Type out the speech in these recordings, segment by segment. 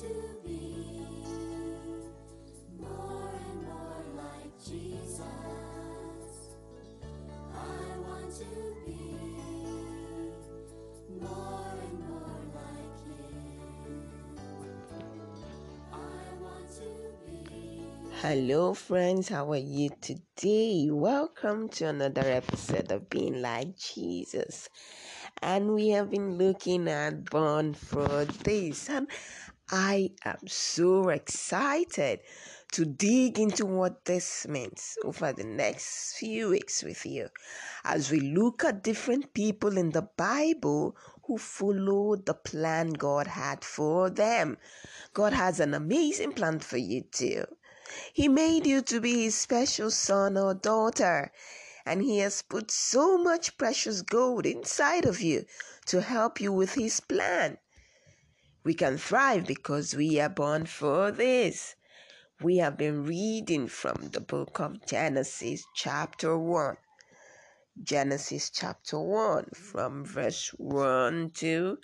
to be more and more like Jesus. Hello, friends. How are you today? Welcome to another episode of Being Like Jesus. And we have been looking at Born for This. And I am so excited to dig into what this means over the next few weeks with you as we look at different people in the Bible who followed the plan God had for them. God has an amazing plan for you too. He made you to be his special son or daughter, and he has put so much precious gold inside of you to help you with his plan. We can thrive because we are born for this. We have been reading from the book of Genesis, chapter 1. Genesis chapter 1, from verse 1 to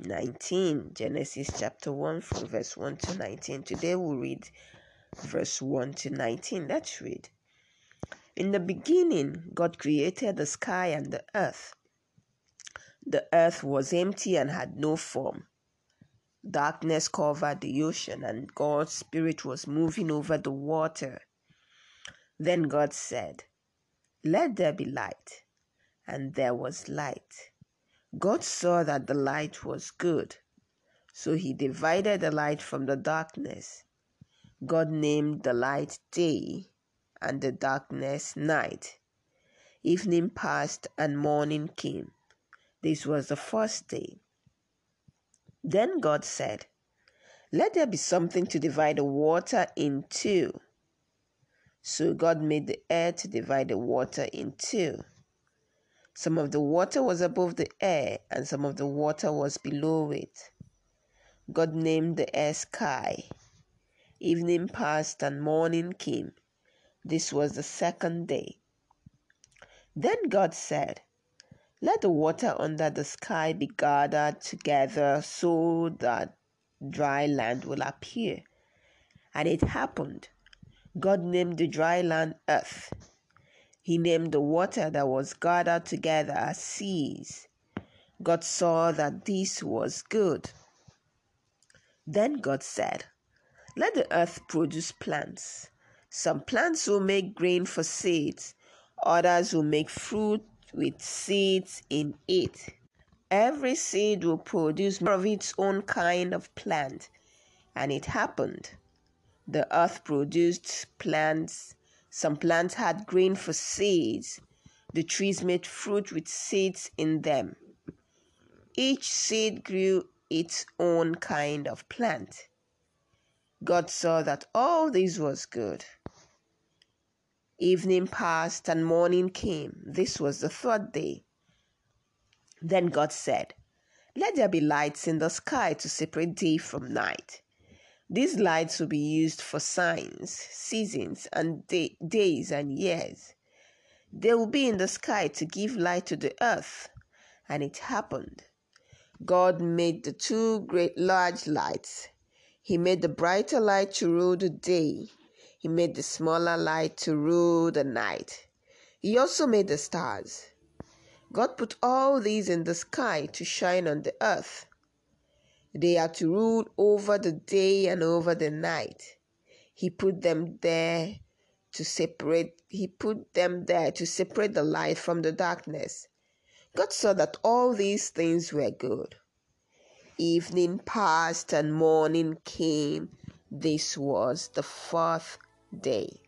19. Genesis chapter 1, from verse 1 to 19. Today we'll read verse 1 to 19. Let's read. In the beginning, God created the sky and the earth. The earth was empty and had no form. Darkness covered the ocean, and God's Spirit was moving over the water. Then God said, Let there be light. And there was light. God saw that the light was good. So he divided the light from the darkness. God named the light day and the darkness night. Evening passed and morning came. This was the first day. Then God said, Let there be something to divide the water in two. So God made the air to divide the water in two. Some of the water was above the air, and some of the water was below it. God named the air sky. Evening passed and morning came. This was the second day. Then God said, Let the water under the sky be gathered together so that dry land will appear. And it happened. God named the dry land earth. He named the water that was gathered together as seas. God saw that this was good. Then God said, Let the earth produce plants. Some plants will make grain for seeds, others will make fruit with seeds in it. Every seed will produce more of its own kind of plant. And it happened. The earth produced plants. Some plants had grain for seeds. The trees made fruit with seeds in them. Each seed grew its own kind of plant. God saw that all this was good. Evening passed and morning came. This was the third day. Then God said, Let there be lights in the sky to separate day from night. These lights will be used for signs, seasons, and day, days and years. They will be in the sky to give light to the earth. And it happened. God made the two great large lights. He made the brighter light to rule the day. He made the smaller light to rule the night. He also made the stars. God put all these in the sky to shine on the earth. They are to rule over the day and over the night. He put them there to separate he put them there to separate the light from the darkness. God saw that all these things were good. Evening passed and morning came. This was the fourth day.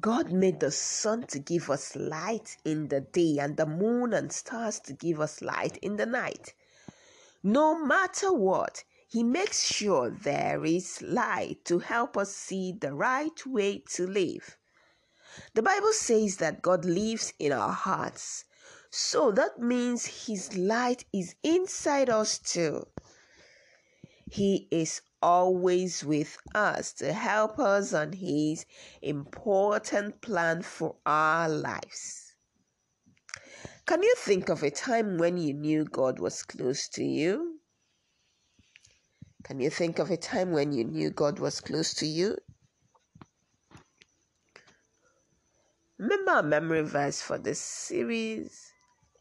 God made the sun to give us light in the day and the moon and stars to give us light in the night. No matter what, He makes sure there is light to help us see the right way to live. The Bible says that God lives in our hearts. So that means His light is inside us too. He is always with us to help us on His important plan for our lives. Can you think of a time when you knew God was close to you? Can you think of a time when you knew God was close to you? Remember our memory verse for this series?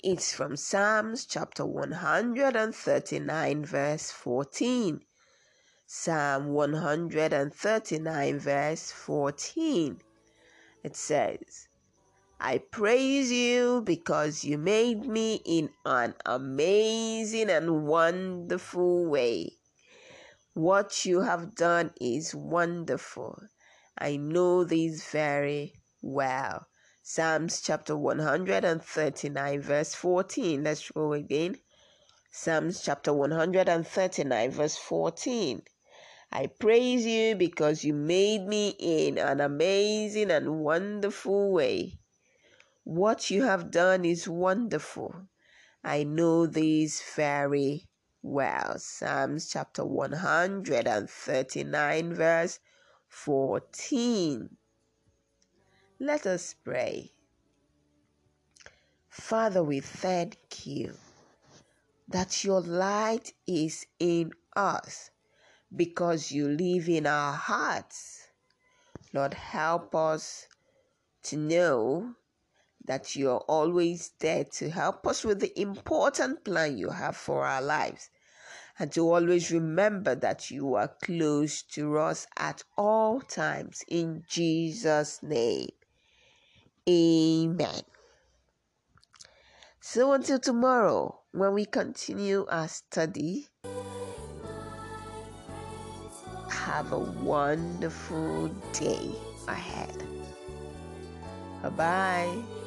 It's from Psalms chapter 139, verse 14. Psalm 139, verse 14. It says, I praise you because you made me in an amazing and wonderful way. What you have done is wonderful. I know this very well. Psalms chapter 139, verse 14. Let's go again. Psalms chapter 139, verse 14. I praise you because you made me in an amazing and wonderful way. What you have done is wonderful. I know this very well. Psalms chapter 139, verse 14. Let us pray. Father, we thank you that your light is in us because you live in our hearts. Lord, help us to know that you're always there to help us with the important plan you have for our lives. And to always remember that you are close to us at all times. In Jesus' name. Amen. So until tomorrow, when we continue our study, have a wonderful day ahead. Bye bye.